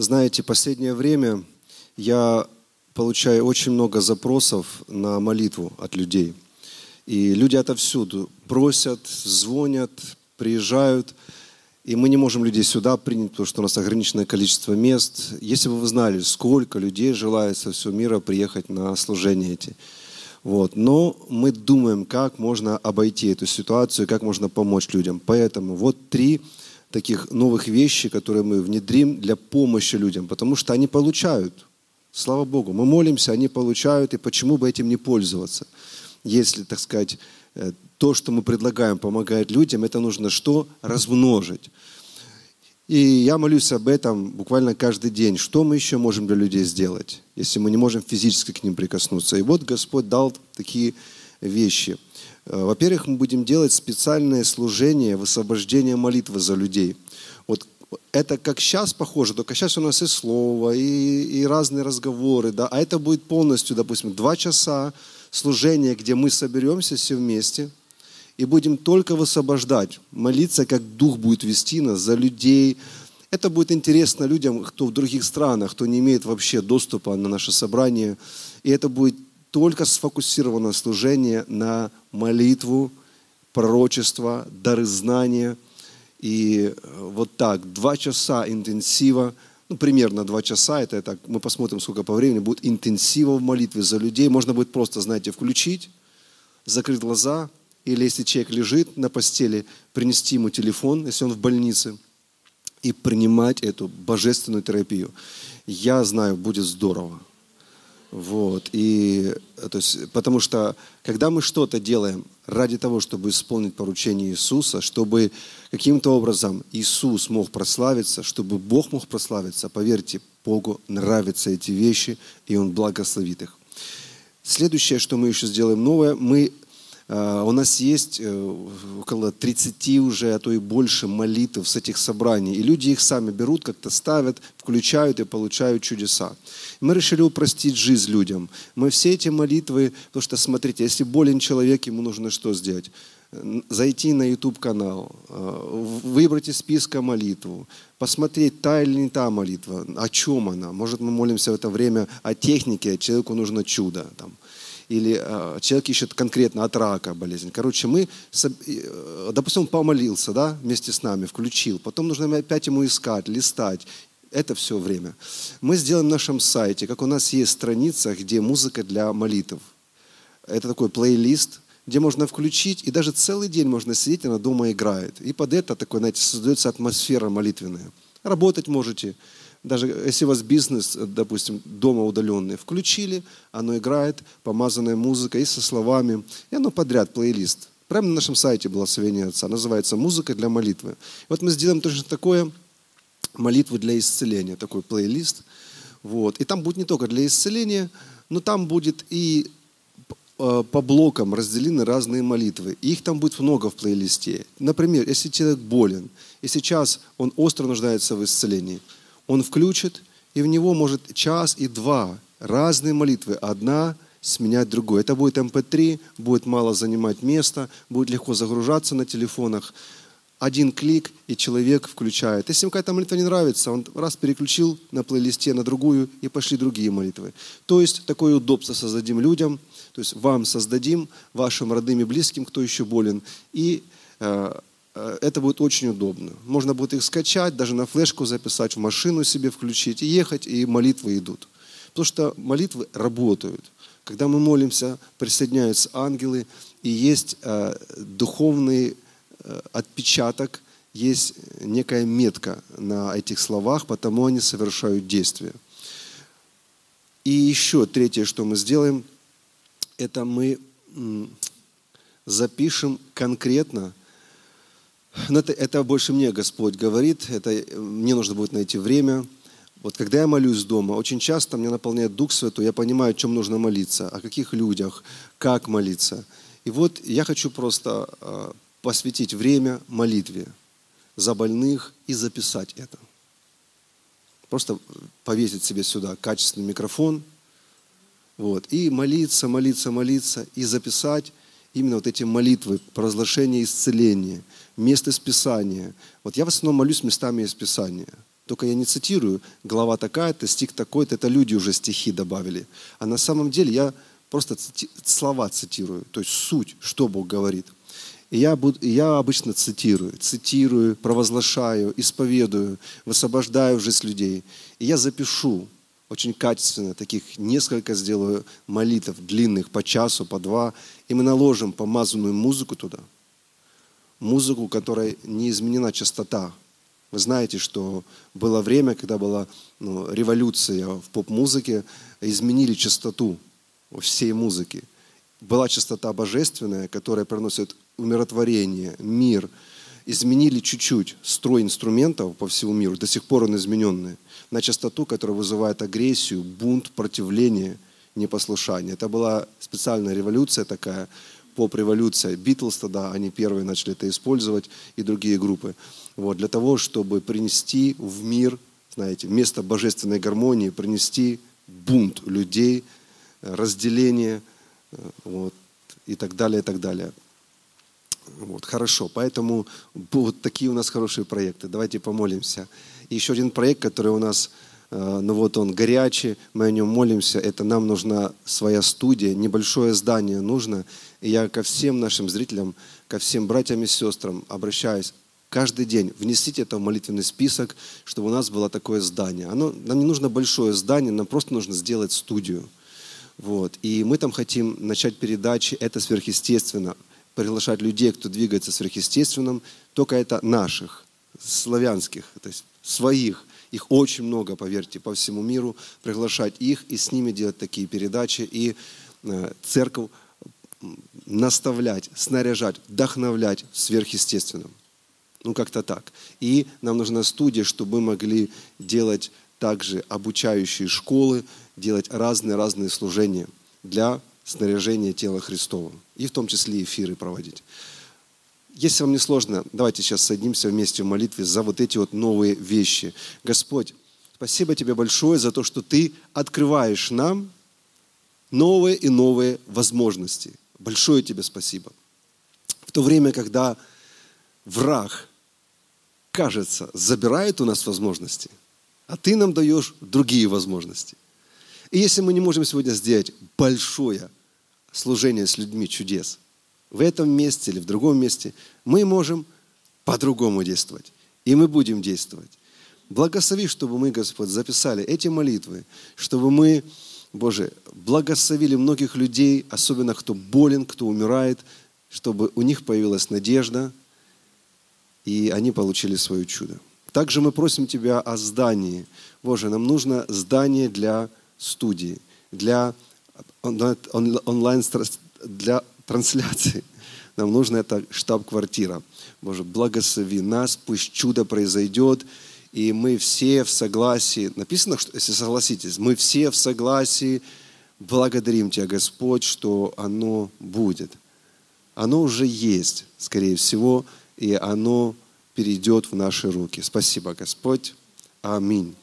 Знаете, последнее время я получаю очень много запросов на молитву от людей. И люди отовсюду просят, звонят, приезжают. И мы не можем людей сюда принять, потому что у нас ограниченное количество мест. Если бы вы знали, сколько людей желает со всего мира приехать на служение эти. Вот. Но мы думаем, как можно обойти эту ситуацию, как можно помочь людям. Поэтому вот три таких новых вещей, которые мы внедрим для помощи людям, потому что они получают. Слава Богу, мы молимся, они получают, и почему бы этим не пользоваться? Если, так сказать, э, то, что мы предлагаем, помогает людям, это нужно что? Размножить. И я молюсь об этом буквально каждый день. Что мы еще можем для людей сделать, если мы не можем физически к ним прикоснуться? И вот Господь дал такие вещи – Э, во-первых, мы будем делать специальное служение высвобождения молитвы за людей. Вот это как сейчас похоже, только сейчас у нас и слово, и, и разные разговоры, да, а это будет полностью, допустим, два часа служения, где мы соберемся все вместе и будем только высвобождать, молиться, как Дух будет вести нас за людей. Это будет интересно людям, кто в других странах, кто не имеет вообще доступа на наше собрание. И это будет только сфокусировано служение на молитву, пророчество, дары знания. И э, вот так, два часа интенсива, ну, примерно два часа, это так, мы посмотрим, сколько по времени, будет интенсива в молитве за людей. Можно будет просто, знаете, включить, закрыть глаза, или если человек лежит на постели, принести ему телефон, если он в больнице, и принимать эту божественную терапию. Я знаю, будет здорово. Вот. И, то есть, потому что, когда мы что-то делаем ради того, чтобы исполнить поручение Иисуса, чтобы каким-то образом Иисус мог прославиться, чтобы Бог мог прославиться, поверьте, Богу нравятся эти вещи, и Он благословит их. Следующее, что мы еще сделаем новое, мы у нас есть э, около 30 уже, а то и больше молитв с этих собраний. И люди их сами берут, как-то ставят, включают и получают чудеса. Мы решили упростить жизнь людям. Мы все эти молитвы, потому что, смотрите, если болен человек, ему нужно что сделать? Зайти на YouTube-канал, а, выбрать из списка молитву, посмотреть, та или не та молитва, о чем она. Может, мы молимся в это время о технике, а человеку нужно чудо. Там или э, человек ищет конкретно от рака болезнь. Короче, мы, э, допустим, он помолился, да, вместе с нами, включил, потом нужно опять ему искать, листать, это все время. Мы сделаем на нашем сайте, как у нас есть страница, где музыка для молитв. Это такой плейлист, где можно включить, и даже целый день можно сидеть, она дома играет. И под это такой, знаете, создается атмосфера молитвенная. Работать можете, даже если у вас бизнес, допустим, дома удаленный, включили, оно играет, помазанная музыка и со словами, и оно подряд, плейлист. Прямо на нашем сайте благословение Отца. Называется «Музыка для молитвы». Вот мы сделаем точно такое, молитву для исцеления, такой плейлист. Вот. И там будет не только для исцеления, но там будет и э, по блокам разделены разные молитвы. И их там будет много в плейлисте. Например, если человек болен, и сейчас он остро нуждается в исцелении – он включит, и в него может час и два разные молитвы. Одна сменять другую. Это будет MP3, эм будет мало занимать места, будет легко загружаться на телефонах. Один клик, и человек включает. Если ему какая-то молитва не нравится, он раз переключил на плейлисте на другую, и пошли другие молитвы. То есть такое удобство создадим людям, то есть вам создадим, вашим родным и близким, кто еще болен, и э, это будет очень удобно. Можно будет их скачать, даже на флешку записать, в машину себе включить и ехать, и молитвы идут. Потому что молитвы работают. Когда мы молимся, присоединяются ангелы, и есть э, духовный э, отпечаток, есть некая метка на этих словах, потому они совершают действие. И еще третье, что мы сделаем, это мы запишем конкретно но это, это больше мне Господь говорит, это мне нужно будет найти время. Вот когда я молюсь дома, очень часто меня наполняет Дух Святой, я понимаю, о чем нужно молиться, о каких людях, как молиться. И вот я хочу просто а, посвятить время молитве за больных и записать это. Просто повесить себе сюда качественный микрофон, вот, и молиться, молиться, молиться, и записать именно вот эти молитвы, провозглашение исцеления, место из Писания. Вот я в основном молюсь местами из Писания. Только я не цитирую, глава такая-то, стих такой-то, это люди уже стихи добавили. А на самом деле я просто цити- слова цитирую, то есть суть, что Бог говорит. И я, буду, я обычно цитирую, цитирую, провозглашаю, исповедую, высвобождаю жизнь людей. И я запишу очень качественно, таких несколько сделаю молитв длинных по часу, по два, и мы наложим помазанную музыку туда. Музыку, которой не изменена частота. Вы знаете, что было время, когда была ну, революция в поп-музыке, изменили частоту всей музыки. Была частота божественная, которая приносит умиротворение, мир. Изменили чуть-чуть строй инструментов по всему миру, до сих пор он измененный, на частоту, которая вызывает агрессию, бунт, противление, непослушание. Это была специальная революция такая, поп-революция. Битлз тогда, они первые начали это использовать, и другие группы. Вот, для того, чтобы принести в мир, знаете, вместо божественной гармонии, принести бунт людей, разделение, э, вот, и так далее, и так далее. Вот, хорошо, поэтому вот такие у нас хорошие проекты. Давайте помолимся. И еще один проект, который у нас, ну вот он горячий, мы о нем молимся, это нам нужна своя студия, небольшое здание нужно. И я ко всем нашим зрителям, ко всем братьям и сестрам обращаюсь, каждый день внесите это в молитвенный список, чтобы у нас было такое здание. Оно, нам не нужно большое здание, нам просто нужно сделать студию. Вот. И мы там хотим начать передачи «Это сверхъестественно», приглашать людей, кто двигается сверхъестественным, только это наших, славянских, то есть своих. Их очень много, поверьте, по всему миру. Приглашать их и с ними делать такие передачи. И э, церковь наставлять, снаряжать, вдохновлять в сверхъестественном. Ну, как-то так. И нам нужна студия, чтобы мы могли делать также обучающие школы, делать разные-разные служения для снаряжения тела Христова. И в том числе эфиры проводить. Если вам не сложно, давайте сейчас садимся вместе в молитве за вот эти вот новые вещи. Господь, спасибо тебе большое за то, что ты открываешь нам новые и новые возможности. Большое тебе спасибо. В то время, когда враг, кажется, забирает у нас возможности, а ты нам даешь другие возможности. И если мы не можем сегодня сделать большое служение с людьми чудес в этом месте или в другом месте, мы можем по-другому действовать. И мы будем действовать. Благослови, чтобы мы, Господь, записали эти молитвы, чтобы мы, Боже, благословили многих людей, особенно кто болен, кто умирает, чтобы у них появилась надежда, и они получили свое чудо. Также мы просим Тебя о здании. Боже, нам нужно здание для студии, для онлайн для трансляции. Нам нужно это штаб-квартира. Боже, благослови нас, пусть чудо произойдет, и мы все в согласии, написано, что, если согласитесь, мы все в согласии благодарим Тебя, Господь, что оно будет. Оно уже есть, скорее всего, и оно перейдет в наши руки. Спасибо, Господь. Аминь.